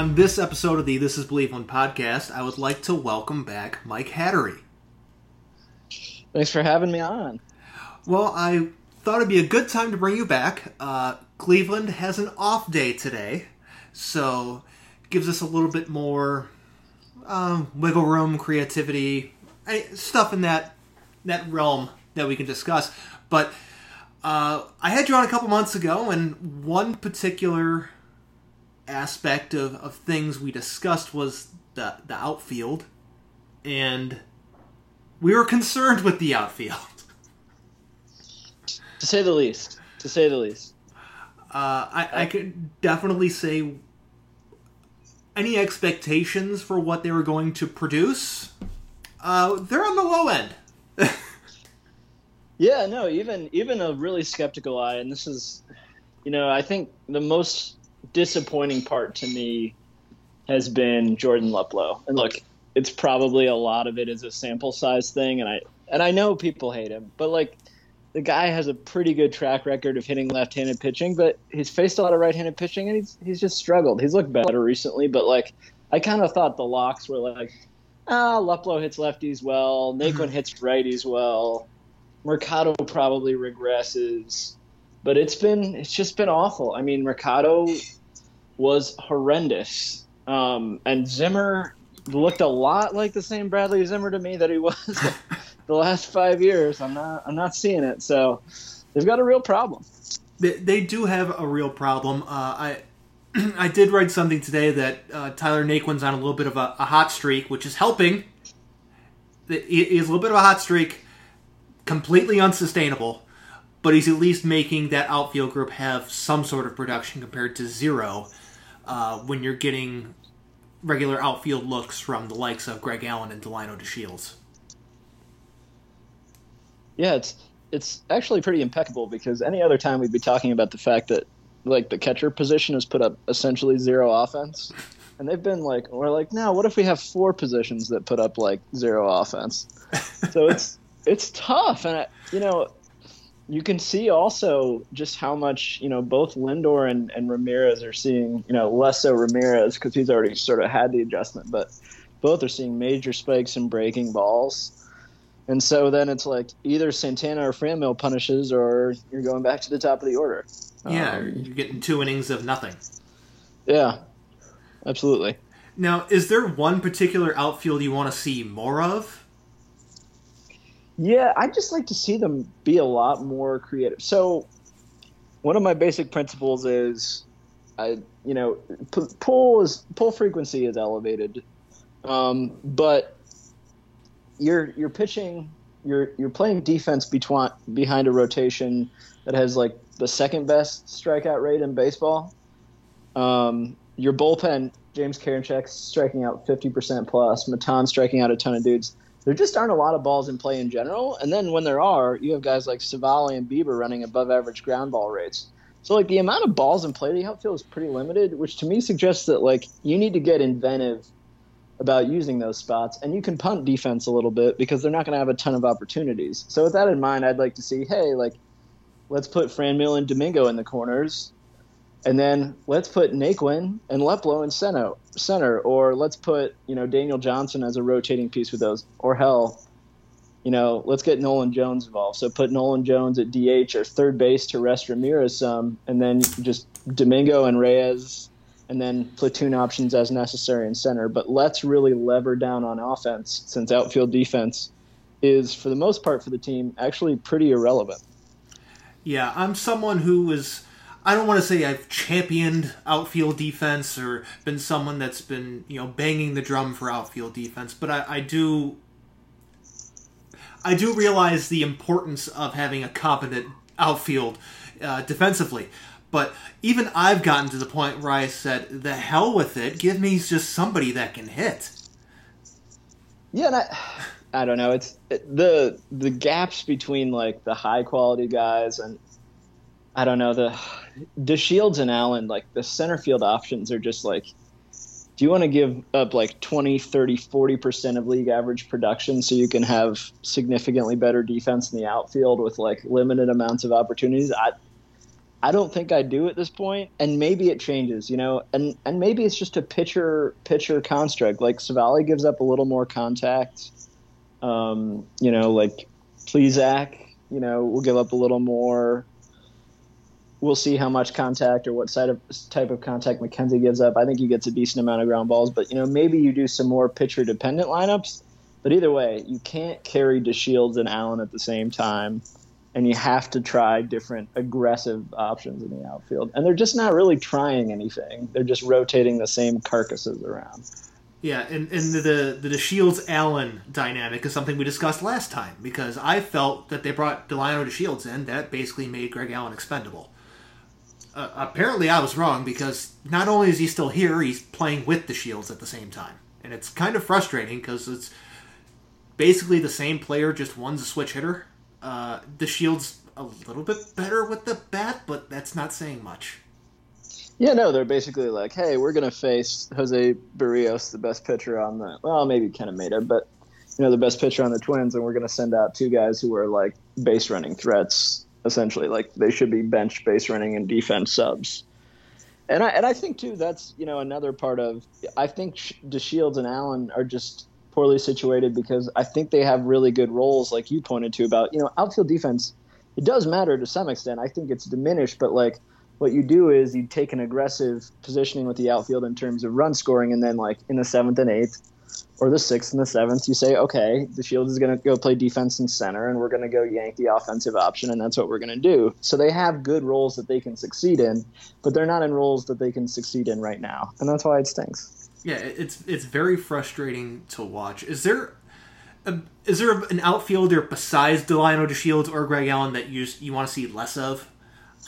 On this episode of the This Is Believeland podcast, I would like to welcome back Mike Hattery. Thanks for having me on. Well, I thought it'd be a good time to bring you back. Uh, Cleveland has an off day today, so gives us a little bit more um, wiggle room, creativity, eh, stuff in that that realm that we can discuss. But uh, I had you on a couple months ago, and one particular aspect of, of things we discussed was the the outfield, and we were concerned with the outfield. To say the least. To say the least. Uh, I, I could definitely say any expectations for what they were going to produce, uh, they're on the low end. yeah, no, even even a really skeptical eye, and this is, you know, I think the most disappointing part to me has been Jordan Luplow. And look, it's probably a lot of it is a sample size thing, and I and I know people hate him, but like the guy has a pretty good track record of hitting left-handed pitching, but he's faced a lot of right-handed pitching, and he's he's just struggled. He's looked better recently, but like I kind of thought the locks were like, ah, Luplow hits lefties well, Naquin hits righties well, Mercado probably regresses, but it's been it's just been awful. I mean, Mercado was horrendous, um, and Zimmer looked a lot like the same Bradley Zimmer to me that he was the last five years. I'm not I'm not seeing it. So they've got a real problem. They, they do have a real problem. Uh, I I did write something today that uh, Tyler Naquin's on a little bit of a, a hot streak, which is helping. He's a little bit of a hot streak, completely unsustainable, but he's at least making that outfield group have some sort of production compared to zero uh, when you're getting regular outfield looks from the likes of Greg Allen and Delino DeShields. Yeah, it's it's actually pretty impeccable because any other time we'd be talking about the fact that like the catcher position has put up essentially zero offense. And they've been like, we're like, now what if we have four positions that put up like zero offense? so it's it's tough, and I, you know, you can see also just how much you know both Lindor and, and Ramirez are seeing. You know, less so Ramirez because he's already sort of had the adjustment, but both are seeing major spikes in breaking balls. And so then it's like either Santana or Franmil punishes, or you're going back to the top of the order. Yeah, um, you're getting two innings of nothing. Yeah, absolutely. Now, is there one particular outfield you want to see more of? Yeah, I just like to see them be a lot more creative. So, one of my basic principles is, I you know, pull is pull frequency is elevated, um, but you're you're pitching you're you're playing defense between behind a rotation that has like the second best strikeout rate in baseball. Um, your bullpen, James Karinchak striking out 50% plus, Maton striking out a ton of dudes. There just aren't a lot of balls in play in general. And then when there are, you have guys like Civale and Bieber running above average ground ball rates. So like the amount of balls in play the outfield is pretty limited, which to me suggests that like you need to get inventive about using those spots. And you can punt defense a little bit because they're not going to have a ton of opportunities. So with that in mind, I'd like to see, hey, like, let's put Franmil and Domingo in the corners. And then let's put Naquin and Luplow in center, center, or let's put you know Daniel Johnson as a rotating piece with those, or hell, you know let's get Nolan Jones involved. So put Nolan Jones at DH or third base to rest Ramirez some, and then just Domingo and Reyes and then platoon options as necessary in center. But let's really lever down on offense since outfield defense is, for the most part, for the team, actually pretty irrelevant. Yeah, I'm someone who is. I don't want to say I've championed outfield defense or been someone that's been, you know, banging the drum for outfield defense, but I, I do. I do realize the importance of having a competent outfield uh, defensively. But even I've gotten to the point where I said, "The hell with it! Give me just somebody that can hit." Yeah, and I, I don't know. It's it, the the gaps between like the high quality guys and I don't know the the Shields and Allen. Like the center field options are just like. Do you want to give up like 20, 30, 40% of league average production so you can have significantly better defense in the outfield with like limited amounts of opportunities? I, I don't think I do at this point, and maybe it changes, you know, and and maybe it's just a pitcher pitcher construct. Like Civale gives up a little more contact, um, you know, like Plesac, you know, will give up a little more. We'll see how much contact or what of type of contact McKenzie gives up. I think he gets a decent amount of ground balls, but you know, maybe you do some more pitcher dependent lineups. But either way, you can't carry DeShields and Allen at the same time and you have to try different aggressive options in the outfield. And they're just not really trying anything. They're just rotating the same carcasses around. Yeah, and, and the the, the Shields Allen dynamic is something we discussed last time because I felt that they brought Delino DeShields in that basically made Greg Allen expendable. Uh, apparently, I was wrong because not only is he still here, he's playing with DeShields at the same time, and it's kind of frustrating because it's basically the same player, just one's a switch hitter, uh, shields a little bit better with the bat, but that's not saying much. Yeah, no, they're basically like, hey, we're to face Jose Berrios, the best pitcher on the, well, maybe Kenta Maeda, but, you know, the best pitcher on the Twins, and we're to send out two guys who are like base running threats, essentially. Like they should be bench base running and defense subs. And I, and I think, too, that's, you know, another part of, I think DeShields and Allen are just poorly situated because I think they have really good roles, like you pointed to about you know outfield defense. It does matter to some extent. I think it's diminished, but like what you do is you take an aggressive positioning with the outfield in terms of run scoring, and then like in the seventh and eighth, or the sixth and the seventh, you say, okay, DeShield is going to go play defense in center, and we're going to go yank the offensive option, and that's what we're going to do. So they have good roles that they can succeed in, but they're not in roles that they can succeed in right now, and that's why it stinks. Yeah, it's it's very frustrating to watch. Is there a, is there an outfielder besides Delino DeShields or Greg Allen that you you want to see less of?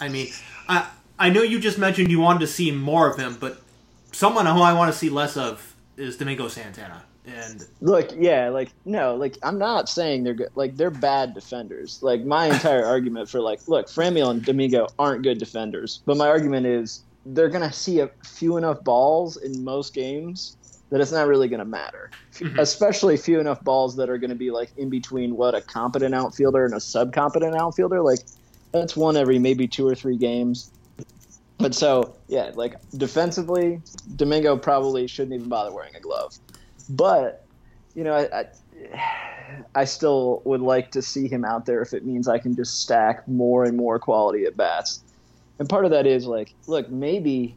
I mean, I I know you just mentioned you wanted to see more of him, but someone who I want to see less of is Domingo Santana. And look, yeah, like no, like I'm not saying they're good. Like they're bad defenders. Like my entire argument for like, look, Franmil and Domingo aren't good defenders, but my argument is they're going to see a few enough balls in most games that it's not really going to matter. Mm-hmm. Especially few enough balls that are going to be like in between what a competent outfielder and a subcompetent outfielder. Like that's one every maybe two or three games. But so yeah, like defensively, Domingo probably shouldn't even bother wearing a glove. But you know, I, I I still would like to see him out there if it means I can just stack more and more quality at bats and part of that is like, look, maybe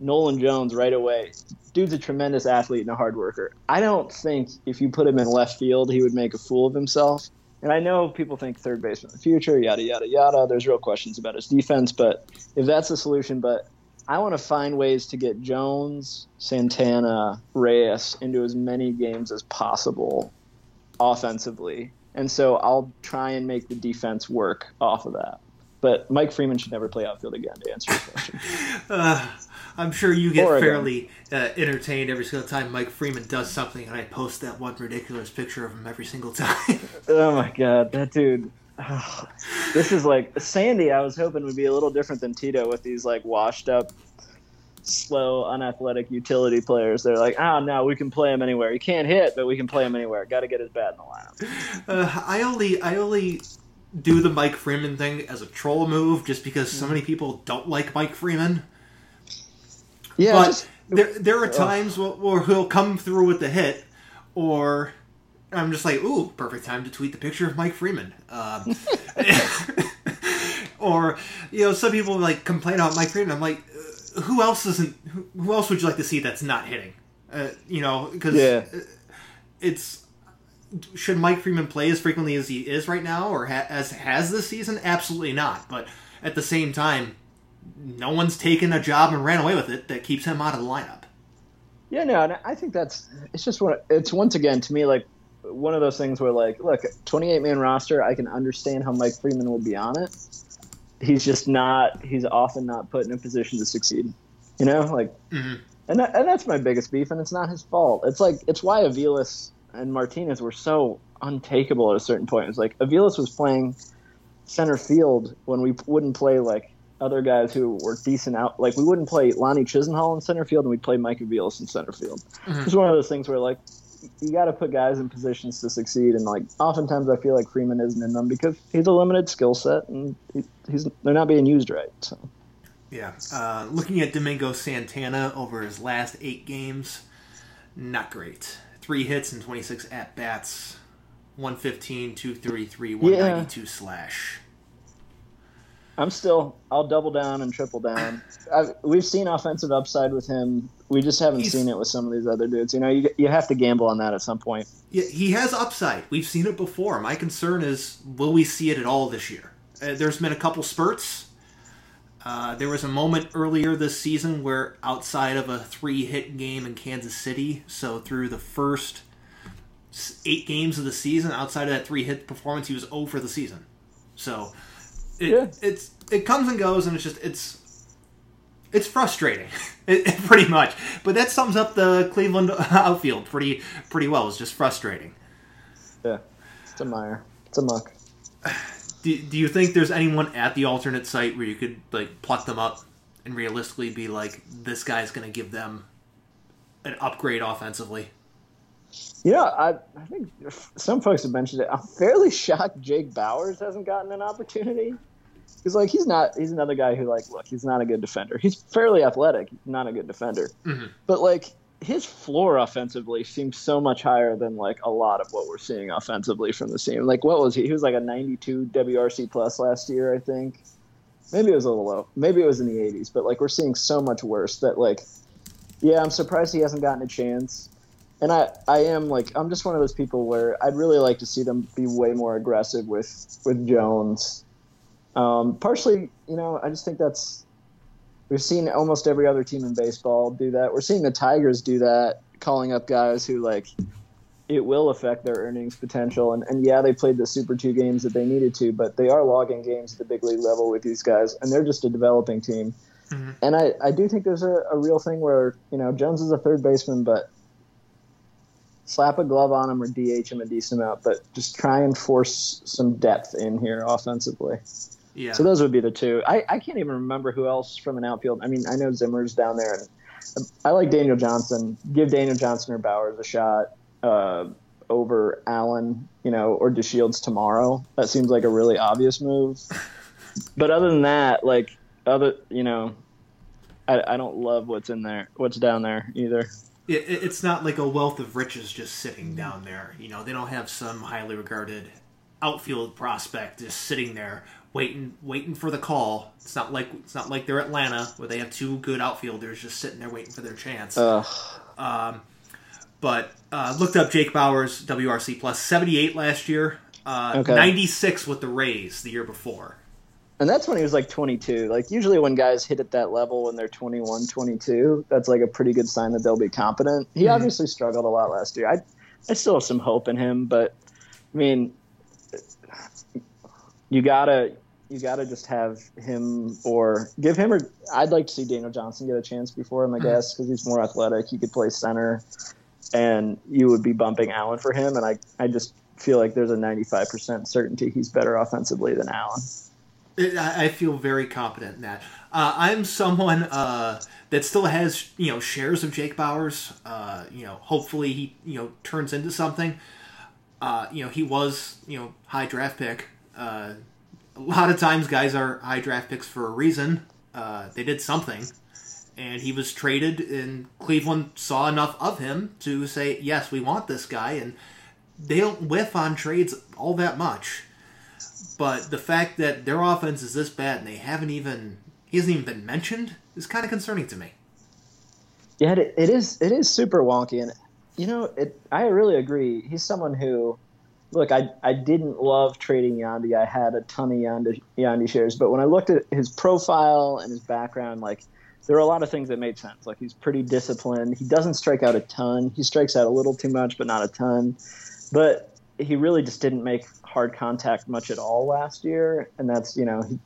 Nolan Jones right away. Dude's a tremendous athlete and a hard worker. I don't think if you put him in left field, he would make a fool of himself. And I know people think third baseman in the future, yada yada yada. There's real questions about his defense, but if that's the solution, but I want to find ways to get Jones, Santana, Reyes into as many games as possible offensively. And so I'll try and make the defense work off of that. But Mike Freeman should never play outfield again. To answer your question, uh, I'm sure you get fairly uh, entertained every single time Mike Freeman does something, and I post that one ridiculous picture of him every single time. oh my god, that dude! Oh, this is like Sandy. I was hoping would be a little different than Tito with these like washed up, slow, unathletic utility players. They're like, oh no, we can play him anywhere. He can't hit, but we can play him anywhere. Got to get his bat in the lineup. Uh, I only, I only do the Mike Freeman thing as a troll move just because so many people don't like Mike Freeman. Yeah, but just, there there are times uh, where he'll come through with the hit, or I'm just like, ooh, perfect time to tweet the picture of Mike Freeman. Um, or you know, some people like complain about Mike Freeman. I'm like, uh, who else isn't? Who else would you like to see that's not hitting? Uh, you know, because yeah. it's should Mike Freeman play as frequently as he is right now, or ha- as has this season? Absolutely not. But at the same time, no one's taken a job and ran away with it that keeps him out of the lineup. Yeah, no, and I think that's it's just what it's once again to me like one of those things where like, look, 28 man roster, I can understand how Mike Freeman would be on it. He's just not. He's often not put in a position to succeed. You know, like, mm-hmm. and that, and that's my biggest beef, and it's not his fault. It's like it's why Aviles and Martinez were so untakeable at a certain point. It's like Aviles was playing center field when we wouldn't play like other guys who were decent out. Like we wouldn't play Lonnie Chisenhall in center field, and we'd play Mike Aviles in center field. Mm-hmm. It was one of those things where like, you got to put guys in positions to succeed, and like oftentimes I feel like Freeman isn't in them because he's a limited skill set and he, he's they're not being used right. So. Yeah, uh, looking at Domingo Santana over his last eight games, not great. Three hits and 26 at bats, 115, 233, 192 yeah. slash. I'm still. I'll double down and triple down. I've, we've seen offensive upside with him. We just haven't He's, seen it with some of these other dudes. You know, you you have to gamble on that at some point. Yeah, he has upside. We've seen it before. My concern is, will we see it at all this year? Uh, there's been a couple spurts. Uh, there was a moment earlier this season where, outside of a three-hit game in Kansas City, so through the first eight games of the season, outside of that three-hit performance, he was over the season. So it, yeah. it's it comes and goes, and it's just it's it's frustrating, it, it, pretty much. But that sums up the Cleveland outfield pretty pretty well. It's just frustrating. Yeah, it's a mire. It's a muck. Do, do you think there's anyone at the alternate site where you could like pluck them up and realistically be like, this guy's going to give them an upgrade offensively? Yeah, I, I think some folks have mentioned it. I'm fairly shocked Jake Bauers hasn't gotten an opportunity. Because like he's not he's another guy who like look he's not a good defender. He's fairly athletic, not a good defender. Mm-hmm. But like his floor offensively seems so much higher than like a lot of what we're seeing offensively from the team. Like what was he? He was like a 92 WRC plus last year, I think. Maybe it was a little low. Maybe it was in the 80s. But like we're seeing so much worse that like, yeah, I'm surprised he hasn't gotten a chance. And I, I am like I'm just one of those people where I'd really like to see them be way more aggressive with with Jones um, partially, you know, I just think that's we've seen almost every other team in baseball do that. We're seeing the Tigers do that, calling up guys who like it will affect their earnings potential. And, and yeah, they played the Super Two games that they needed to, but they are logging games at the big league level with these guys, and they're just a developing team. Mm-hmm. And I, I do think there's a, a real thing where you know Jones is a third baseman, but slap a glove on him or DH him a decent amount, but just try and force some depth in here offensively. Yeah. So those would be the two. I, I can't even remember who else from an outfield. I mean, I know Zimmer's down there, and I like Daniel Johnson. Give Daniel Johnson or Bauers a shot uh, over Allen, you know, or DeShields tomorrow. That seems like a really obvious move. but other than that, like other, you know, I, I don't love what's in there, what's down there either. It, it's not like a wealth of riches just sitting down there. You know, they don't have some highly regarded outfield prospect just sitting there waiting waiting for the call. It's not like it's not like they're Atlanta where they have two good outfielders just sitting there waiting for their chance. Um, but uh, looked up Jake Bauers WRC plus seventy eight last year, uh, okay. ninety six with the Rays the year before. And that's when he was like 22. Like usually when guys hit at that level when they're 21, 22, that's like a pretty good sign that they'll be competent. He mm-hmm. obviously struggled a lot last year. I I still have some hope in him, but I mean, you gotta you gotta just have him or give him or I'd like to see Daniel Johnson get a chance before him, I hmm. guess, because he's more athletic. He could play center, and you would be bumping Allen for him. And I I just feel like there's a 95% certainty he's better offensively than Allen. I feel very confident in that. Uh, I'm someone uh, that still has you know shares of Jake Bauers. Uh, you know, hopefully he you know turns into something. Uh, you know, he was you know high draft pick uh, a lot of times, guys are high draft picks for a reason. Uh, they did something, and he was traded, and Cleveland saw enough of him to say, "Yes, we want this guy." And they don't whiff on trades all that much. But the fact that their offense is this bad and they haven't even he hasn't even been mentioned is kind of concerning to me. Yeah, it, is. It is super wonky, and you know, it. I really agree. He's someone who look, I, I didn't love trading Yandy. I had a ton of Yandy, Yandy shares, but when I looked at his profile and his background, like there are a lot of things that made sense. Like he's pretty disciplined. He doesn't strike out a ton. He strikes out a little too much, but not a ton. But he really just didn't make hard contact much at all last year, and that's you know he,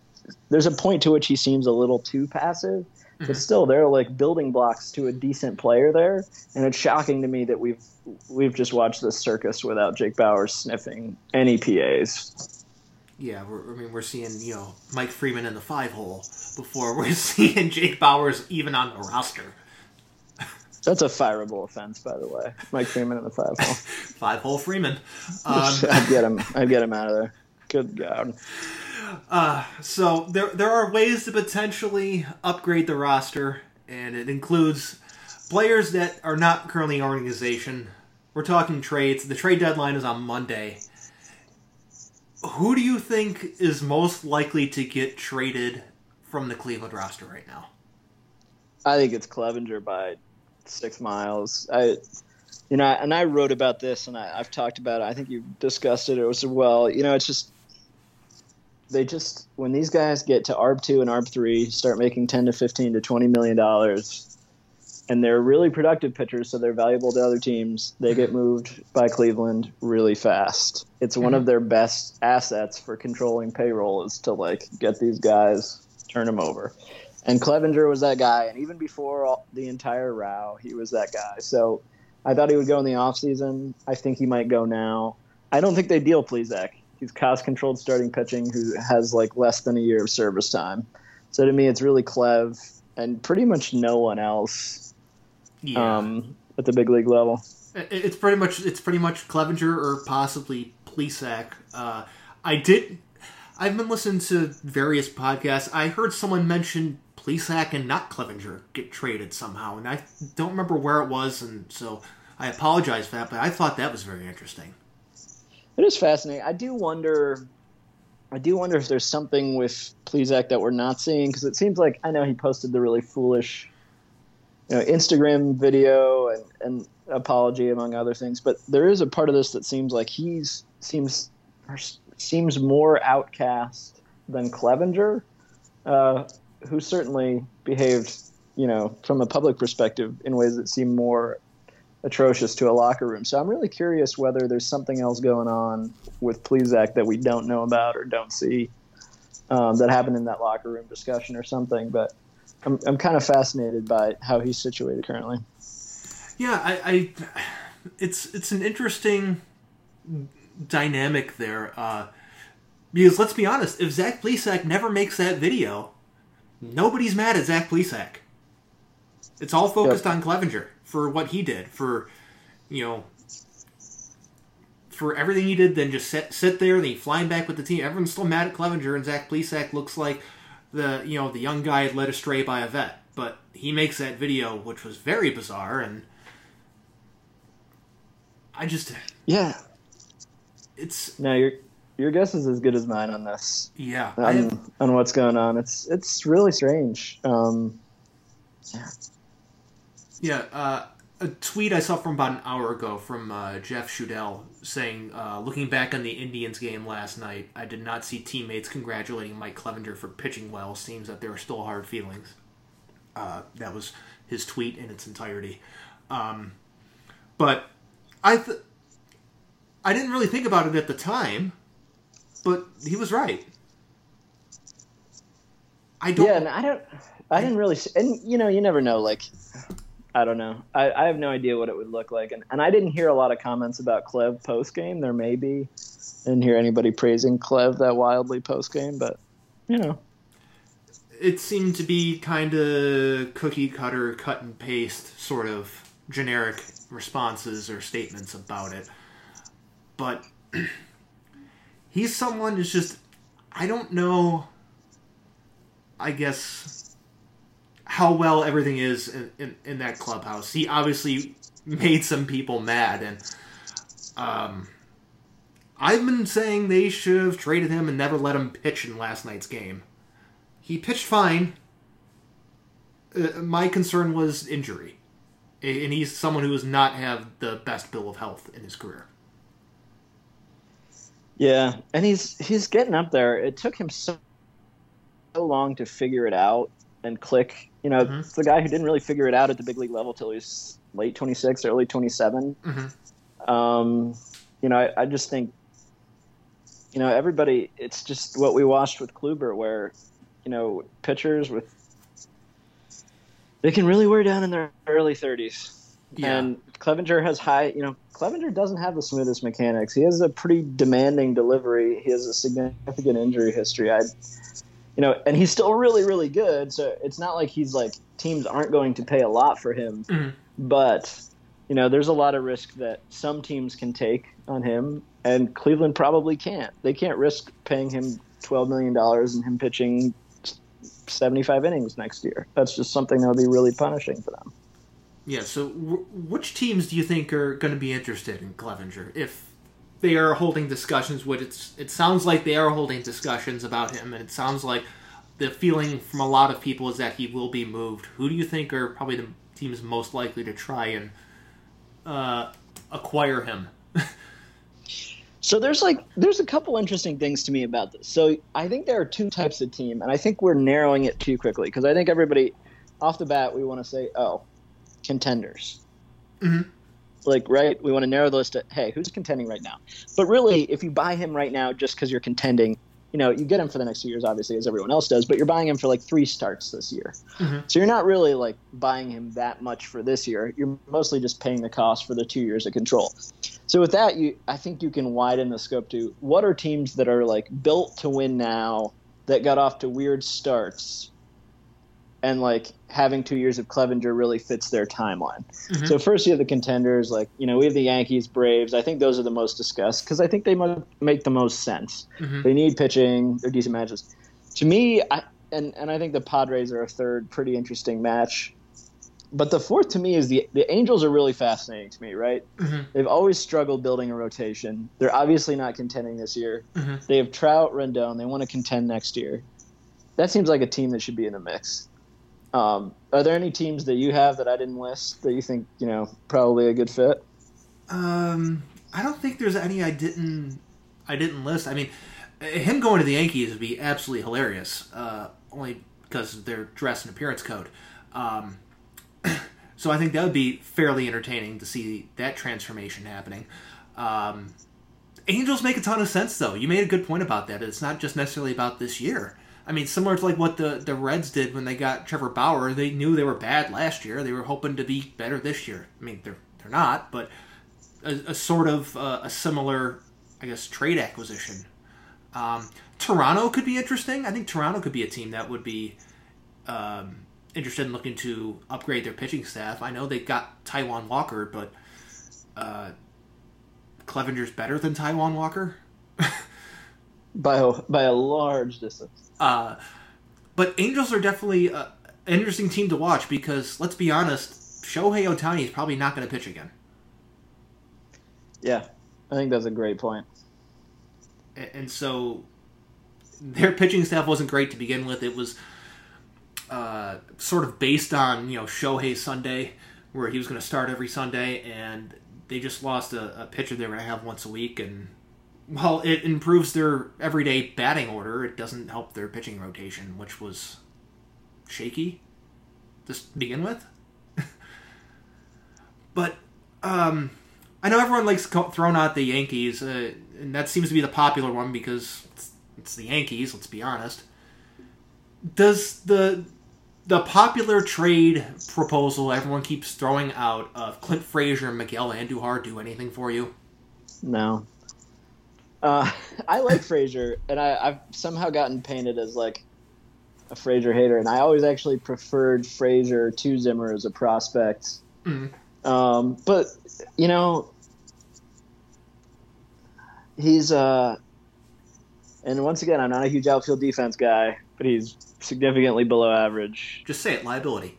there's a point to which he seems a little too passive. Mm-hmm. But still, they're like building blocks to a decent player there, and it's shocking to me that we've we've just watched this circus without Jake Bauers sniffing any PAs. Yeah, I mean, we're seeing you know Mike Freeman in the five hole before we're seeing Jake Bauers even on the roster. That's a fireable offense, by the way. Mike Freeman in the five hole. five hole Freeman. Um, I'd get him. I'd get him out of there. Good God. Uh, so there there are ways to potentially upgrade the roster, and it includes players that are not currently in organization. We're talking trades. The trade deadline is on Monday. Who do you think is most likely to get traded from the Cleveland roster right now? I think it's Clevinger by six miles. I, you know, and I wrote about this, and I, have talked about it. I think you discussed it as well. You know, it's just they just when these guys get to ARB two and ARB three, start making ten to fifteen to twenty million dollars, and they're really productive pitchers, so they're valuable to other teams. They get moved by Cleveland really fast. It's one of mm-hmm. their best assets for controlling payroll is to like get these guys, turn them over. And Clevinger was that guy, and even before all, the entire row, he was that guy. So I thought he would go in the offseason. I think he might go now. I don't think they deal Plesac. He's cost controlled starting pitching who has like less than a year of service time. So to me, it's really Clev and pretty much no one else yeah. um, at the big league level. It's pretty much it's pretty much Clevinger or possibly Plesac. Uh, I did. I've been listening to various podcasts. I heard someone mention Plesac and not Clevinger get traded somehow, and I don't remember where it was, and so I apologize for that. But I thought that was very interesting. It is fascinating. I do wonder. I do wonder if there's something with Plesac that we're not seeing because it seems like I know he posted the really foolish, you know, Instagram video and, and apology among other things, but there is a part of this that seems like he's seems seems more outcast than Clevinger. Uh, who certainly behaved, you know, from a public perspective in ways that seem more atrocious to a locker room. So I'm really curious whether there's something else going on with Plesac that we don't know about or don't see um, that happened in that locker room discussion or something. But I'm, I'm kind of fascinated by how he's situated currently. Yeah, I, I it's it's an interesting dynamic there. Uh, because let's be honest, if Zach Plesac never makes that video, nobody's mad at Zach Plesac. It's all focused yep. on Clevinger for what he did, for you know, for everything he did. Then just sit sit there, then he flying back with the team. Everyone's still mad at Clevinger, and Zach Plesac looks like the you know the young guy led astray by a vet. But he makes that video, which was very bizarre, and I just yeah, it's no you're your guess is as good as mine on this. Yeah, on, have... on what's going on. It's it's really strange. Um, yeah. Yeah. Uh, a tweet I saw from about an hour ago from uh, Jeff Schudel saying, uh, looking back on the Indians game last night, I did not see teammates congratulating Mike Clevinger for pitching well. Seems that there are still hard feelings. Uh, that was his tweet in its entirety. Um, but I, th- I didn't really think about it at the time but he was right. I don't. Yeah, and I don't. I didn't really. And you know, you never know. Like, I don't know. I, I have no idea what it would look like, and and I didn't hear a lot of comments about Clev post game. There may be. I didn't hear anybody praising Clev that wildly post game, but you know. It seemed to be kind of cookie cutter, cut and paste sort of generic responses or statements about it. But he's someone who's just I don't know. I guess how well everything is in, in, in, that clubhouse. He obviously made some people mad, and um, I've been saying they should have traded him and never let him pitch in last night's game. He pitched fine. Uh, my concern was injury, and he's someone who does not have the best bill of health in his career. Yeah, and he's he's getting up there. It took him so, so long to figure it out and click. You know, mm-hmm. it's the guy who didn't really figure it out at the big league level till he was late 26, early 27. Mm-hmm. Um, you know, I, I, just think, you know, everybody, it's just what we watched with Kluber, where, you know, pitchers with, they can really wear down in their early 30s. Yeah. And Clevinger has high, you know, Clevinger doesn't have the smoothest mechanics. He has a pretty demanding delivery. He has a significant injury history. I, you know, and he's still really, really good. So it's not like he's like teams aren't going to pay a lot for him, Mhm. but you know, there's a lot of risk that some teams can take on him, and Cleveland probably can't. They can't risk paying him twelve million dollars and him pitching seventy-five innings next year. That's just something that would be really punishing for them. Yeah. So, w- which teams do you think are going to be interested in Clevinger if they are holding discussions? Which it's it sounds like they are holding discussions about him, and it sounds like the feeling from a lot of people is that he will be moved. Who do you think are probably the teams most likely to try and uh, acquire him? So there's like there's a couple interesting things to me about this. So I think there are two types of team, and I think we're narrowing it too quickly because I think everybody off the bat we want to say, oh, contenders. Mhm. Like right, we want to narrow the list to hey, who's contending right now? But really, if you buy him right now just because you're contending, you know, you get him for the next two years, obviously, as everyone else does. But you're buying him for like three starts this year, Mhm. so you're not really like buying him that much for this year. You're mostly just paying the cost for the two years of control. So with that, you I think you can widen the scope to what are teams that are like built to win now that got off to weird starts, and like having two years of Clevinger really fits their timeline. Mhm. So first you have the contenders, like you know we have the Yankees, Braves. I think those are the most discussed because I think they make the most sense. Mhm. They need pitching. They're decent matches. To me, I, and and I think the Padres are a third pretty interesting match. But the fourth to me is the the Angels are really fascinating to me, right? Mhm. They've always struggled building a rotation. They're obviously not contending this year. Mhm. They have Trout, Rendon. They want to contend next year. That seems like a team that should be in the mix. Um, are there any teams that you have that I didn't list that you think you know probably a good fit? Um, I don't think there's any I didn't I didn't list. I mean, him going to the Yankees would be absolutely hilarious. Uh, only because of their dress and appearance code. Um, so I think that would be fairly entertaining to see that transformation happening. Um, Angels make a ton of sense, though. You made a good point about that. It's not just necessarily about this year. I mean, similar to like what the, the Reds did when they got Trevor Bauer. They knew they were bad last year. They were hoping to be better this year. I mean, they're they're not, but a, a sort of uh, a similar, I guess, trade acquisition. Um, Toronto could be interesting. I think Toronto could be a team that would be um, interested in looking to upgrade their pitching staff. I know they got Taijuan Walker, but uh, Clevinger's better than Taijuan Walker. By a, by a large distance. Uh, but Angels are definitely uh, an interesting team to watch because let's be honest, Shohei Ohtani is probably not going to pitch again. Yeah, I think that's a great point. A- and so their pitching staff wasn't great to begin with. It was uh, sort of based on you know Shohei Sunday, where he was going to start every Sunday, and they just lost a, a pitcher they were going to have once a week. And while it improves their everyday batting order, it doesn't help their pitching rotation, which was shaky to begin with. but um, I know everyone likes throwing out the Yankees, uh, and that seems to be the popular one because it's, it's the Yankees. Let's be honest. Does the the popular trade proposal everyone keeps throwing out of Clint Frazier and Miguel Andujar do anything for you? No. Uh, I like Frazier, and I, I've somehow gotten painted as like a Frazier hater, and I always actually preferred Frazier to Zimmer as a prospect. Mhm. Um, but you know, he's uh, and once again, I'm not a huge outfield defense guy, but he's significantly below average. Just say it, liability.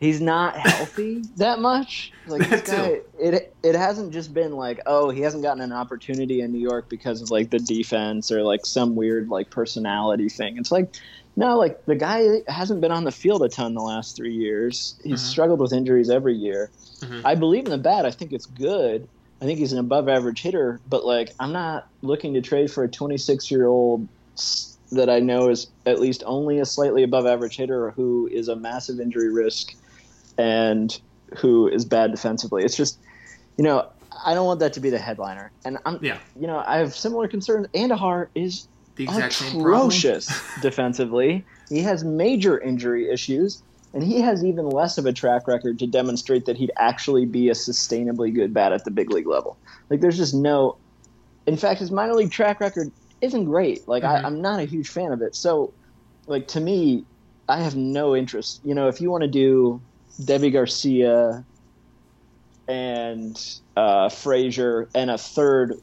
He's not healthy that much. Like this guy, it it hasn't just been like, oh, he hasn't gotten an opportunity in New York because of like the defense or like some weird like personality thing. It's like, no, like the guy hasn't been on the field a ton the last three years. He's Mhm. struggled with injuries every year. Mhm. I believe in the bat. I think it's good. I think he's an above average hitter, but like I'm not looking to trade for a 26 year old that I know is at least only a slightly above average hitter who is a massive injury risk and who is bad defensively. It's just, you know, I don't want that to be the headliner. And I'm, Yeah, you know, I have similar concerns. Andujar is the exact same problem. atrocious defensively. He has major injury issues, and he has even less of a track record to demonstrate that he'd actually be a sustainably good bat at the big league level. Like, there's just no. In fact, his minor league track record isn't great. Like, Mhm. I, I'm not a huge fan of it. So, like to me, I have no interest. You know, if you want to do Deivi Garcia and uh, Frazier and a third,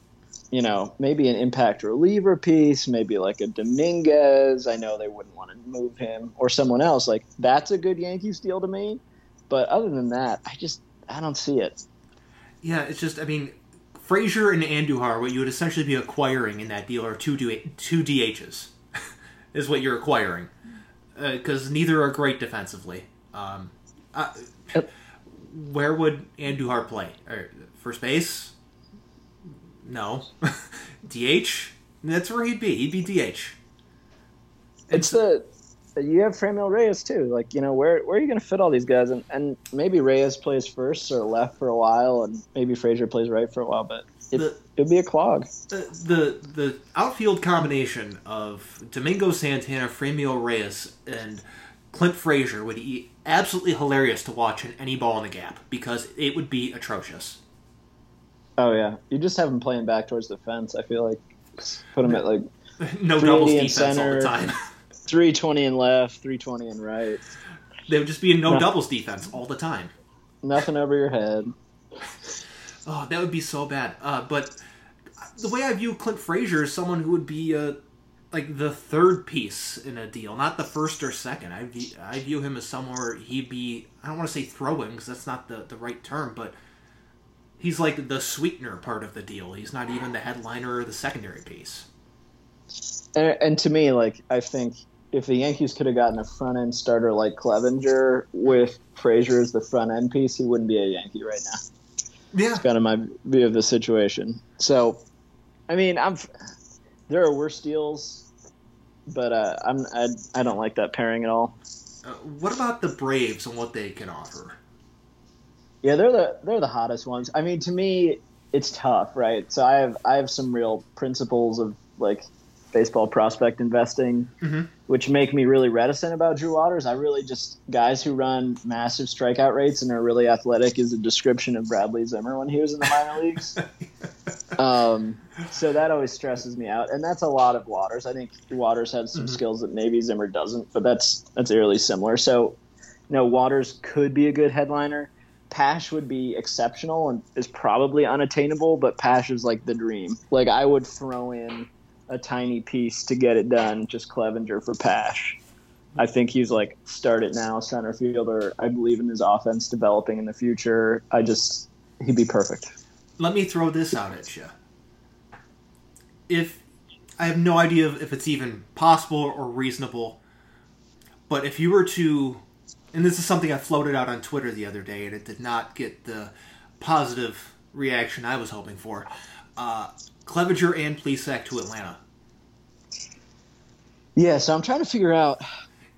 you know, maybe an impact reliever piece, maybe like a Dominguez. I know they wouldn't want to move him or someone else. Like that's a good Yankees deal to me. But other than that, I just I don't see it. Yeah, it's just I mean, Frazier and Andujar, what you would essentially be acquiring in that deal are two two DHs, is what you're acquiring, because uh, neither are great defensively. Um, uh, where would Andujar play? Or first base? No. DH? That's where he'd be. He'd be DH. It's the you have Franmil Reyes too. Like you know, where where are you going to fit all these guys? And and maybe Reyes plays first or left for a while, and maybe Frazier plays right for a while. But it, the, it'd be a clog. The, the the outfield combination of Domingo Santana, Franmil Reyes, and Clint Frazier would be absolutely hilarious to watch in any ball in the gap because it would be atrocious. Oh yeah, you just have him playing back towards the fence. I feel like put him at like no doubles defense center, all the time. three twenty and left, three twenty and right. They would just be in no, no doubles defense all the time. Nothing over your head. Oh, that would be so bad. Uh, but the way I view Clint Frazier is someone who would be uh, like the third piece in a deal, not the first or second. I view, I view him as somewhere he'd be. I don't want to say throwing because that's not the the right term, but he's like the sweetener part of the deal. He's not even the headliner or the secondary piece. And, and to me, like I think if the Yankees could have gotten a front end starter like Clevinger with Frazier as the front end piece, he wouldn't be a Yankee right now. Yeah, it's kind of my view of the situation. So, I mean, I'm there are worse deals, but uh, I'm I, I don't like that pairing at all. Uh, what about the Braves and what they can offer? Yeah, they're the they're the hottest ones. I mean, to me, it's tough, right? So I have I have some real principles of like baseball prospect investing, mm-hmm. which make me really reticent about Drew Waters. I really just guys who run massive strikeout rates and are really athletic is a description of Bradley Zimmer when he was in the minor leagues. Um, so that always stresses me out, and that's a lot of Waters. I think Waters has some mm-hmm. skills that maybe Zimmer doesn't, but that's that's eerily similar. So, you know, Waters could be a good headliner. Pash would be exceptional and is probably unattainable, but Pash is like the dream. Like I would throw in a tiny piece to get it done, just Clevinger for Pash. I think he's like start it now center fielder. I believe in his offense developing in the future. I just he'd be perfect. Let me throw this out at you. If I have no idea if it's even possible or reasonable, but if you were to, and this is something I floated out on Twitter the other day, and it did not get the positive reaction I was hoping for. Uh, Clevinger and Plesac to Atlanta. Yeah, so I'm trying to figure out.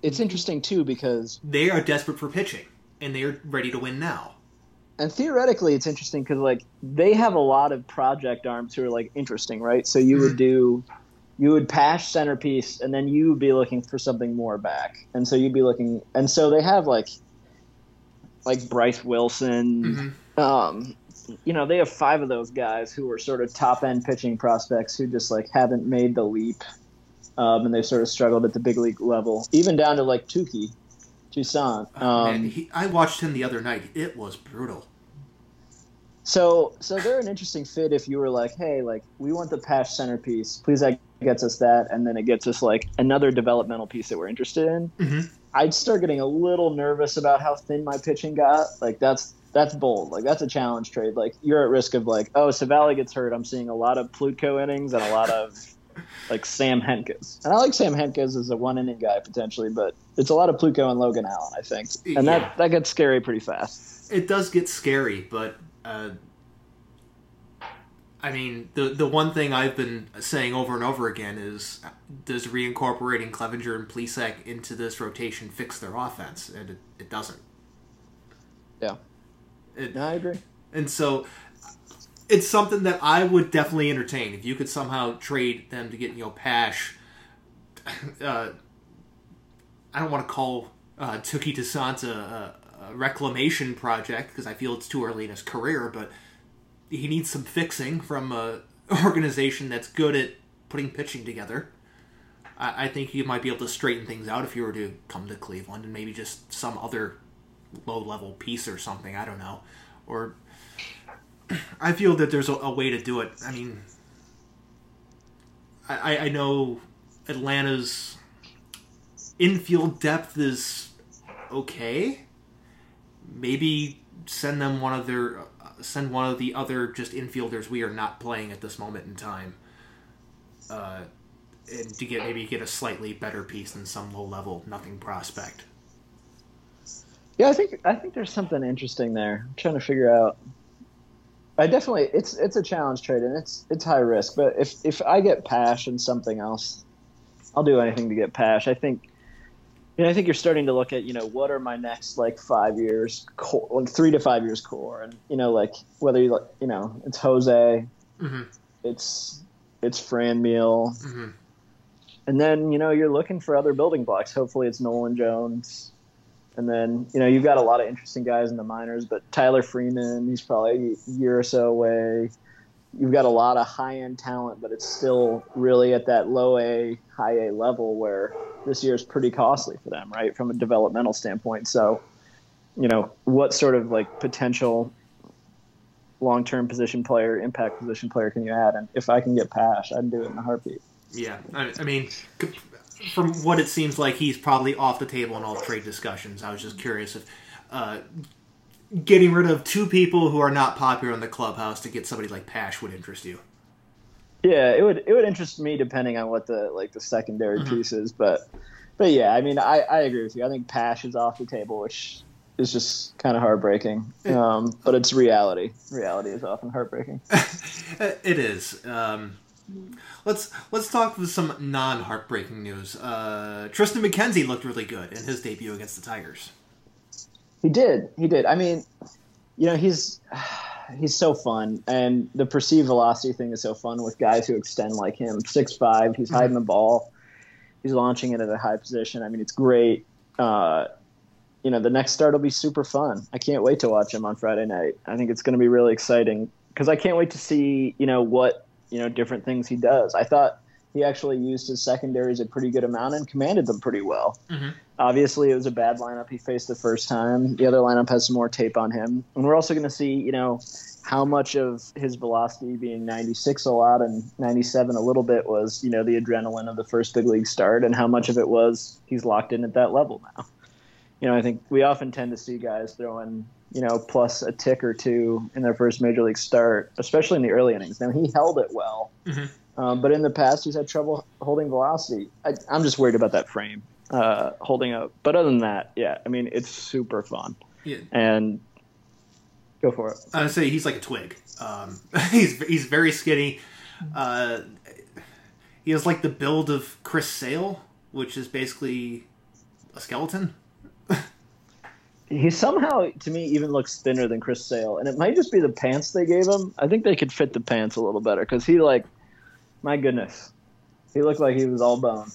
It's interesting too because they are desperate for pitching and they are ready to win now. And theoretically, it's interesting because like they have a lot of project arms who are like interesting, right? So you would do, you would pass centerpiece, and then you would be looking for something more back, and so you'd be looking, and so they have like, like Bryce Wilson, mm-hmm. um, you know, they have five of those guys who are sort of top end pitching prospects who just like haven't made the leap, um, and they've sort of struggled at the big league level, even down to like Touki, Toussaint. Um, oh, um, he, I watched him the other night. It was brutal. So, so they're an interesting fit if you were like, hey, like we want the patch centerpiece. Please, that gets us that, and then it gets us like another developmental piece that we're interested in. Mm-hmm. I'd start getting a little nervous about how thin my pitching got. Like that's that's bold. Like that's a challenge trade. Like you're at risk of like, oh, Civale gets hurt. I'm seeing a lot of Plutko innings and a lot of like Sam Hentges. And I like Sam Hentges as a one inning guy potentially, but it's a lot of Plutko and Logan Allen, I think. And yeah. that that gets scary pretty fast. It does get scary, but uh, I mean, the the one thing I've been saying over and over again is, does reincorporating Clevinger and Plesac into this rotation fix their offense? And it, it doesn't. Yeah. It, no, I agree. And so it's something that I would definitely entertain if you could somehow trade them to get you know Pash. Uh, I don't want to call uh, Touki Toussaint a, a reclamation project because I feel it's too early in his career, but he needs some fixing from a organization that's good at putting pitching together. I, I think you might be able to straighten things out if you were to come to Cleveland and maybe just some other low level piece or something. I don't know, or I feel that there's a, a way to do it. I mean, I, I know Atlanta's infield depth is okay. Maybe send them one of their send one of the other just infielders we are not playing at this moment in time. Uh, and to get maybe get a slightly better piece than some low level nothing prospect. Yeah, I think I think there's something interesting there. I'm trying to figure out. I definitely it's it's a challenge trade and it's it's high risk. But if if I get Pash and something else, I'll do anything to get Pash. I think. You know, I think you're starting to look at, you know, what are my next like five years, core, three to five years core, and you know, like whether you like you know, it's Jose, mm-hmm. it's it's Franmil, Mm-hmm. and then you know you're looking for other building blocks. Hopefully, it's Nolan Jones, and then you know you've got a lot of interesting guys in the minors. But Tyler Freeman, he's probably a year or so away. You've got a lot of high end talent, but it's still really at that low A, high A level where this year is pretty costly for them, right, from a developmental standpoint. So, you know, what sort of like potential long term position player, impact position player can you add? And if I can get Pash, I'd do it in a heartbeat. Yeah, I, I mean, from what it seems like, he's probably off the table in all trade discussions. I was just curious if uh, getting rid of two people who are not popular in the clubhouse to get somebody like Pash would interest you. Yeah, it would it would interest me depending on what the like the secondary Mhm. piece is, but but yeah, I mean, I, I agree with you. I think Pash is off the table, which is just kind of heartbreaking. Um, but it's reality. Reality is often heartbreaking. it is. Um, let's let's talk with some non heartbreaking news. Uh, Triston McKenzie looked really good in his debut against the Tigers. He did. He did. I mean, you know, he's he's so fun, and the perceived velocity thing is so fun with guys who extend like him. Six five. He's hiding the ball. He's launching it at a high position. I mean, it's great. Uh, you know, the next start will be super fun. I can't wait to watch him on Friday night. I think it's going to be really exciting because I can't wait to see you know what you know different things he does. I thought he actually used his secondaries a pretty good amount and commanded them pretty well. Mhm. Obviously, it was a bad lineup he faced the first time. The other lineup has some more tape on him, and we're also going to see you know how much of his velocity being 96 a lot and 97 a little bit was you know the adrenaline of the first big league start, and how much of it was he's locked in at that level now. You know, I think we often tend to see guys throwing you know plus a tick or two in their first major league start, especially in the early innings. Now he held it well. Mhm. Um, but in the past, he's had trouble holding velocity. I, I'm just worried about that frame uh, holding up. But other than that, yeah, I mean, it's super fun. Yeah. And go for it. I say he's like a twig. Um, he's he's very skinny. Uh, he has like the build of Chris Sale, which is basically a skeleton. He somehow, to me, even looks thinner than Chris Sale, and it might just be the pants they gave him. I think they could fit the pants a little better because he, like, my goodness, he looked like he was all bone,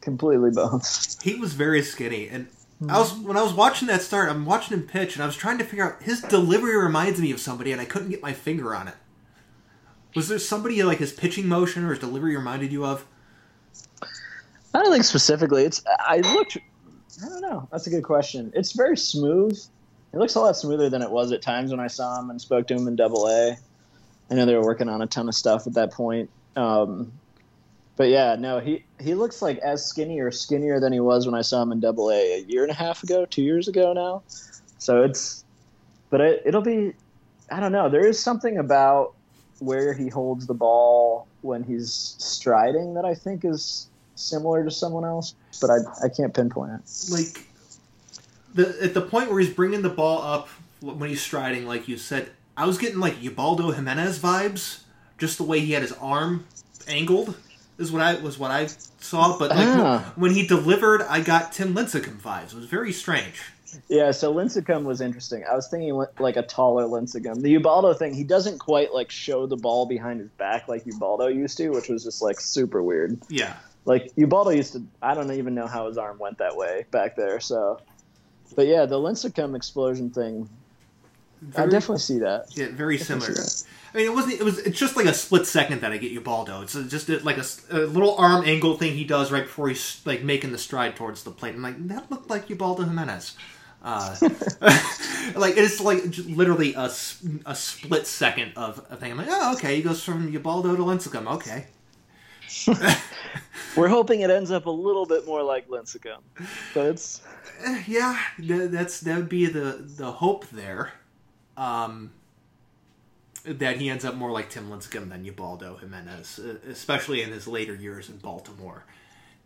completely bones. He was very skinny, and I was mm-hmm. when I was watching that start. I'm watching him pitch, and I was trying to figure out his delivery reminds me of somebody, and I couldn't get my finger on it. Was there somebody like his pitching motion or his delivery reminded you of? I don't think specifically. It's I looked. I don't know. That's a good question. It's very smooth. It looks a lot smoother than it was at times when I saw him and spoke to him in Double A. I know they were working on a ton of stuff at that point. Um, but yeah, no, he he looks like as skinny or skinnier than he was when I saw him in Double A a year and a half ago, two years ago now. So it's, but it, it'll be. I don't know. There is something about where he holds the ball when he's striding that I think is similar to someone else, but I, I can't pinpoint it. Like the at the point where he's bringing the ball up when he's striding, like you said, I was getting like Ubaldo Jimenez vibes, just the way he had his arm angled is what I was what I saw. But like Ah. when he delivered, I got Tim Lincecum vibes. It was very strange. Yeah, so Lincecum was interesting. I was thinking like a taller Lincecum. The Ubaldo thing, he doesn't quite like show the ball behind his back like Ubaldo used to, which was just like super weird. Yeah. Like Ubaldo used to, I don't even know how his arm went that way back there. So, but yeah, the Lincecum explosion thing, I definitely see that. Yeah, very similar. I mean, it wasn't. It was. It's just like a split second that I get Ubaldo. It's just a, like a little arm angle thing he does right before he's like making the stride towards the plate. I'm like, that looked like Ubaldo Jimenez. Uh, like it's like literally a split second of a thing. I'm like, oh, okay. He goes from Ubaldo to Lincecum. Okay. We're hoping it ends up a little bit more like Lincecum, but it's Eh, yeah, that's that would be the the hope there. Um, that he ends up more like Tim Lincecum than Ubaldo Jimenez, especially in his later years in Baltimore,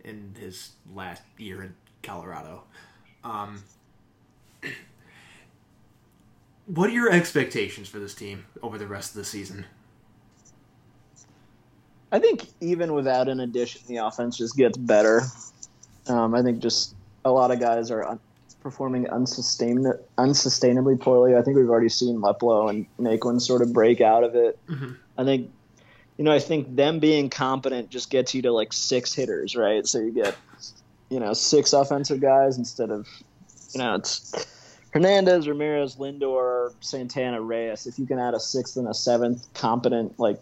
in his last year in Colorado. Um, what are your expectations for this team over the rest of the season? I think even without an addition, the offense just gets better. Um, I think just a lot of guys are un- performing unsustain- unsustainably poorly. I think we've already seen Luplow and Naquin sort of break out of it. Mhm. I think, you know, I think them being competent just gets you to like six hitters, right? So you get, you know, six offensive guys instead of, you know, it's Hernandez, Ramirez, Lindor, Santana, Reyes. If you can add a sixth and a seventh competent, like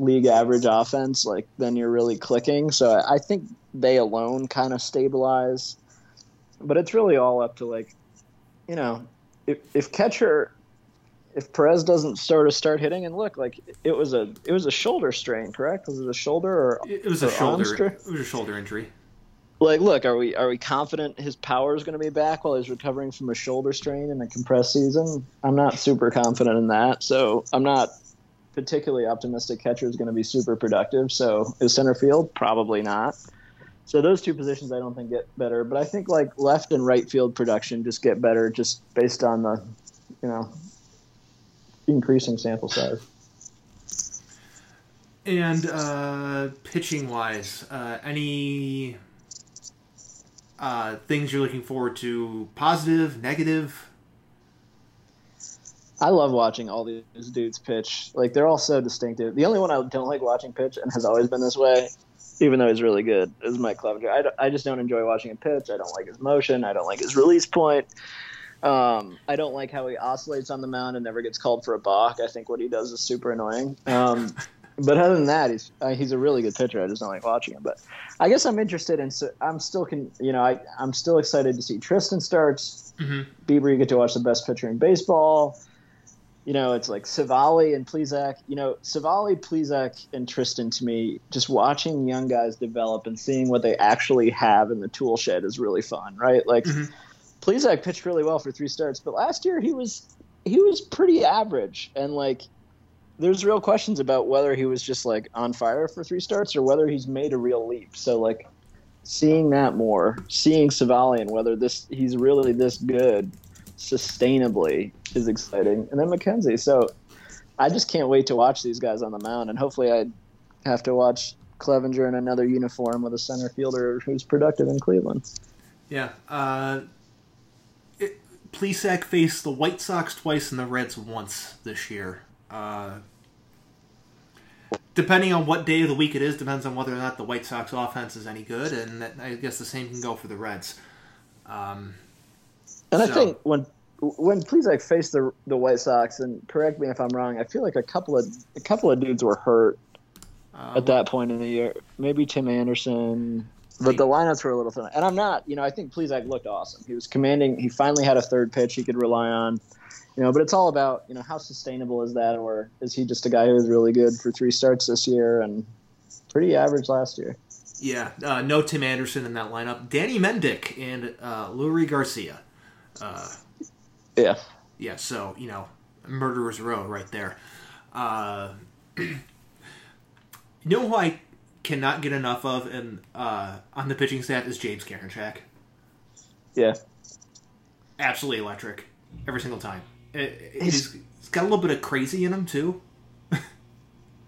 league average offense, like then you're really clicking. So I think they alone kind of stabilize. But it's really all up to like, you know, if if catcher, if Perez doesn't sort of start hitting and look like it was a it was a shoulder strain, correct? Was it a shoulder or It, was a or arm shoulder. It was a shoulder injury. like look are we are we confident his power is going to be back while he's recovering from a shoulder strain in a compressed season i'm not super confident in that so i'm not particularly optimistic catcher is going to be super productive so is center field probably not so those two positions i don't think get better but i think like left and right field production just get better just based on the you know increasing sample size And uh, pitching wise, uh, any uh, things you're looking forward to? Positive, negative? I love watching all these dudes pitch. Like they're all so distinctive. The only one I don't like watching pitch and has always been this way, even though he's really good, is Mike Clevinger. I, I just don't enjoy watching him pitch. I don't like his motion. I don't like his release point. Um, I don't like how he oscillates on the mound and never gets called for a balk. I think what he does is super annoying. Um, but other than that, he's uh, he's a really good pitcher. I just don't like watching him. But I guess I'm interested in. So I'm still can you know I I'm still excited to see Triston starts. Mhm. Bieber, you get to watch the best pitcher in baseball. You know, it's like Civale and Plesac. You know, Civale, Plesac, and Triston to me, just watching young guys develop and seeing what they actually have in the tool shed is really fun, right? Like Mhm. Plesac pitched really well for three starts, but last year he was he was pretty average and like there's real questions about whether he was just like on fire for three starts or whether he's made a real leap. So like seeing that more, seeing Civale and whether this he's really this good sustainably is exciting. And then McKenzie. So I just can't wait to watch these guys on the mound and hopefully I have to watch Clevinger in another uniform with a center fielder who's productive in Cleveland. Yeah. Uh, it, Plesac faced the White Sox twice and the Reds once this year. Uh, depending on what day of the week it is, depends on whether or not the White Sox offense is any good, and that, I guess the same can go for the Reds. Um, And I think when when Plesac faced the the White Sox, and correct me if I'm wrong, I feel like a couple of a couple of dudes were hurt uh, at that point in the year. Maybe Tim Anderson, but the lineups were a little thin. And I'm not, you know, I think Plesac looked awesome. He was commanding. He finally had a third pitch he could rely on. You know, but it's all about you know how sustainable is that, or is he just a guy who was really good for three starts this year and pretty average last year? Yeah, uh, no Tim Anderson in that lineup. Danny Mendick and uh, Leury Garcia. Uh, Yeah. yeah, so you know, murderers row right there. Uh, you know who I cannot get enough of, and uh, on the pitching staff is James Karinchak. Yeah. Absolutely electric every single time. It, he's got a little bit of crazy in him too.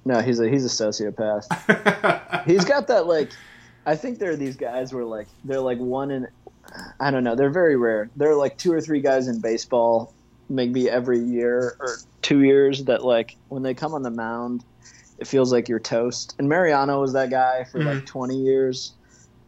No, he's a he's a sociopath. he's got that like I think there are these guys where like they're like one in I don't know, they're very rare. There are like two or three guys in baseball maybe every year or two years that like when they come on the mound it feels like you're toast. And Mariano was that guy for like 20 years.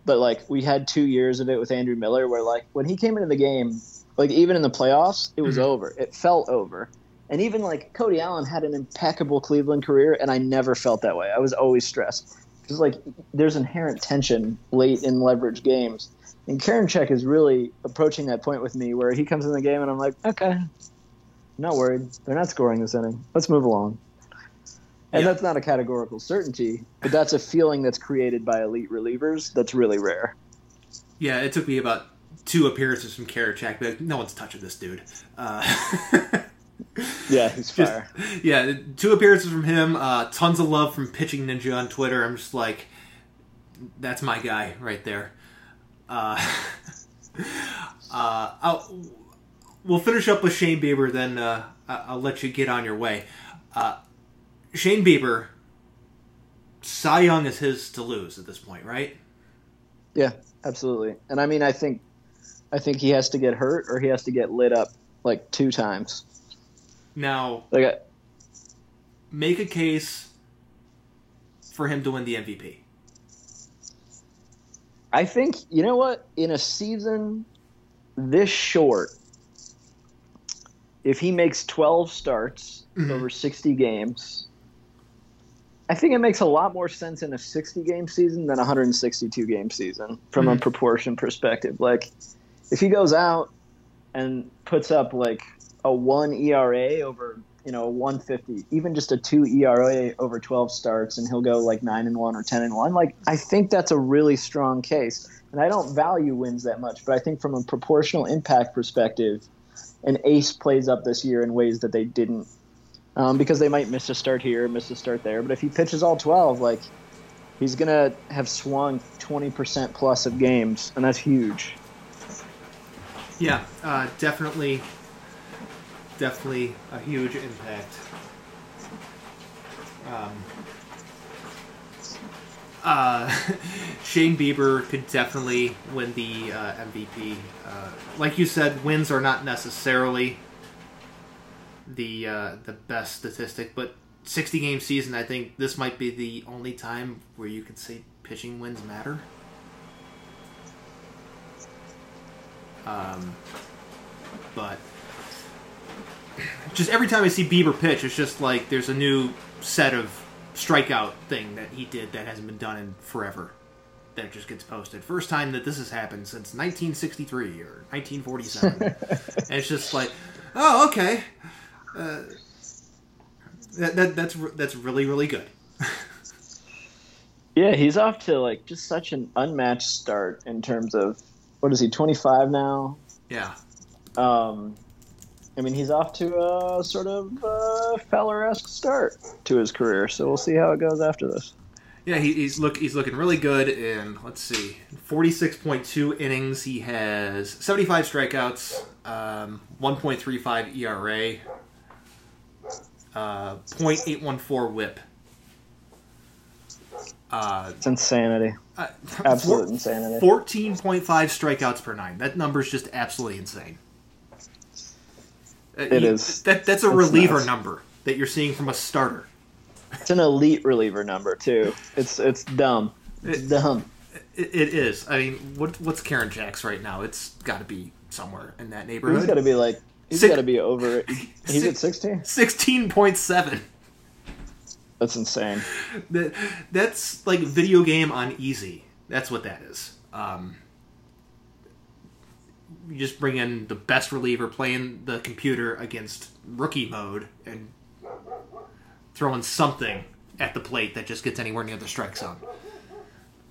But like we had 2 years of it with Andrew Miller where like when he came into the game like even in the playoffs it was Mhm. over. It felt over. And even like Cody Allen had an impeccable Cleveland career, and I never felt that way. I was always stressed because like there's inherent tension late in leverage games, and Karinchak is really approaching that point with me where he comes in the game and I'm like, okay, I'm not worried. They're not scoring this inning. Let's move along. And Yeah. that's not a categorical certainty, but that's a feeling that's created by elite relievers that's really rare. Yeah, it took me about two appearances from Karinchak, but no one's touching this dude. Uh, Yeah, he's just- yeah, two appearances from him. Uh, tons of love from Pitching Ninja on Twitter. I'm just like, that's my guy right there. Uh, uh, I'll, we'll finish up with Shane Bieber, then uh, I'll let you get on your way. Uh, Shane Bieber, Cy Young is his to lose at this point, right? Yeah, absolutely. And I mean, I think, I think he has to get hurt or he has to get lit up like two times. Now, I- make a case for him to win the MVP. I think you know what? In a season this short, if he makes twelve starts Mhm. over sixty games, I think it makes a lot more sense in a sixty game season than a hundred and sixty two game season from a Mhm. proportion perspective. Like, if he goes out and puts up like a one ERA over you know 150 even just a 2 ERA over 12 starts and he'll go like 9 and 1 or 10 and 1 like I think that's a really strong case. And I don't value wins that much but I think from a proportional impact perspective an ace plays up this year in ways that they didn't. Um, because they might miss a start here miss a start there. But if he pitches all 12 like he's gonna have swung 20% plus of games and that's huge. Yeah, uh, definitely, definitely a huge impact. Um, uh, Shane Bieber could definitely win the uh, MVP. Uh, like you said, wins are not necessarily the uh, the best statistic, but 60 game season, I think this might be the only time where you could say pitching wins matter. Um, but just every time I see Bieber pitch, it's just like there's a new set of strikeout thing that he did that hasn't been done in forever. That just gets posted. First time that this has happened since 1963 or 1947. and it's just like, oh, okay. Uh, that, that that's that's really really good. Yeah, he's off to like just such an unmatched start in terms of what is he, 25 now? Yeah. Um, I mean, he's off to a sort of uh, Feller-esque start to his career, so we'll see how it goes after this. Yeah, he, he's look he's looking really good in let's see, forty six point two innings. He has seventy five strikeouts, um, one point three five ERA, uh, .814 WHIP. Uh, It's insanity, uh, absolute insanity. 14.5 strikeouts per nine. That number's just absolutely insane. Uh, It you- is. That, that's a It's reliever nuts. number that you're seeing from a starter. It's an elite reliever number too. It's it's dumb. It's It- dumb. It, it is. I mean, what, what's Karinchak's right now? It's got to be somewhere in that neighborhood. He's got to be like he's got to be over. He's at 16. 16.7. That's insane. That, that's like video game on easy. That's what that is. Um, you just bring in the best reliever playing the computer against rookie mode and throwing something at the plate that just gets anywhere near the strike zone.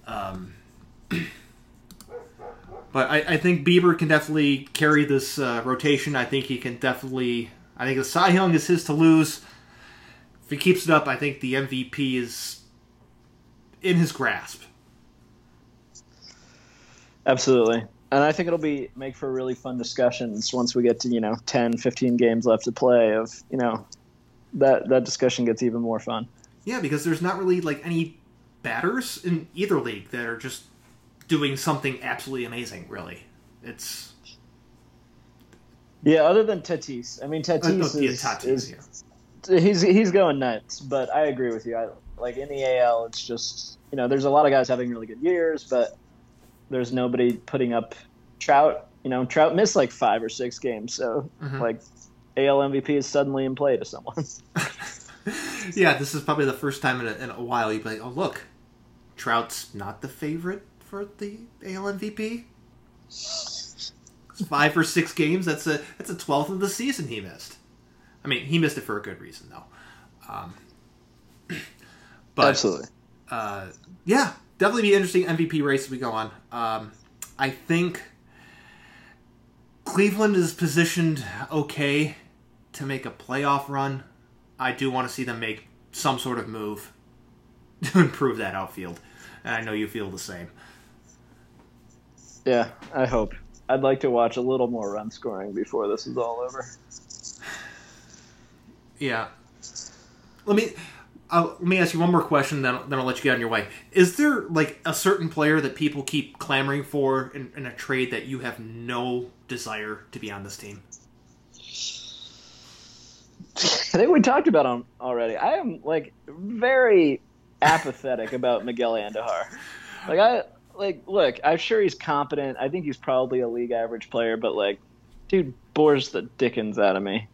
Um, but I, I think Bieber can definitely carry this uh, rotation. I think he can definitely. I think the Cy Young is his to lose. If he keeps it up, I think the MVP is in his grasp. Absolutely. And I think it'll be make for really fun discussions once we get to, you know, 10, 15 games left to play of, you know, that that discussion gets even more fun. Yeah, because there's not really like any batters in either league that are just doing something absolutely amazing. Really, it's Yeah, other than Tatis. I mean, uh, Tatis no, yeah, is, Tatis, is yeah. he's he's going nuts, but I agree with you. I like in the AL, it's just, you know, there's a lot of guys having really good years, but there's nobody putting up Trout, you know, Trout missed like 5 or 6 games, so Mhm. like AL MVP is suddenly in play to someone. yeah, this is probably the first time in a, in a while you'd be like, oh, look, Trout's not the favorite for the AL MVP. Five or six games. That's a that's a twelfth of the season he missed. I mean, he missed it for a good reason though. Um, but, Absolutely. Uh, yeah, definitely be interesting MVP race as we go on. Um, I think Cleveland is positioned okay to make a playoff run. I do want to see them make some sort of move to improve that outfield. And I know you feel the same. Yeah, I hope. I'd like to watch a little more run scoring before this is all over. Yeah. Let me uh, let me ask you one more question, then, then I'll let you get on your way. Is there like a certain player that people keep clamoring for in, in a trade that you have no desire to be on this team? I think we talked about him already. I am like very apathetic about Miguel Andujar. Like I like look, I'm sure he's competent. I think he's probably a league average player, but like, dude bores the dickens out of me.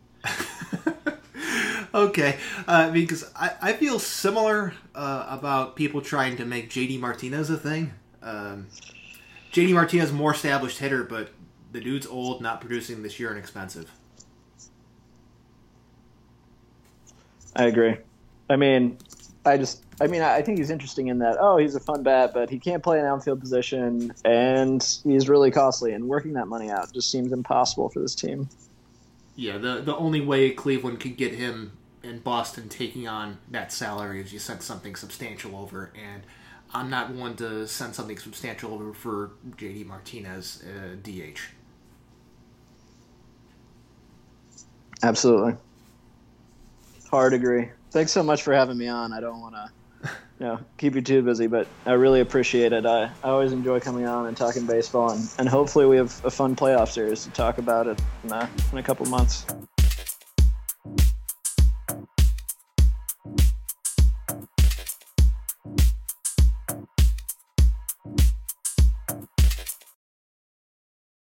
okay, uh, because I, I feel similar uh, about people trying to make JD Martinez a thing. Um, JD Martinez more established hitter, but the dude's old, not producing this year, and expensive. I agree. I mean, I just, I mean, I think he's interesting in that. Oh, he's a fun bat, but he can't play an outfield position, and he's really costly. And working that money out just seems impossible for this team. Yeah, the the only way Cleveland could get him in Boston taking on that salary is you send something substantial over, and I'm not one to send something substantial over for JD Martinez, uh, DH. Absolutely. Hard agree. Thanks so much for having me on. I don't want to you know, keep you too busy, but I really appreciate it. I, I always enjoy coming on and talking baseball, and, and hopefully we have a fun playoff series to talk about it in, uh, in a couple months.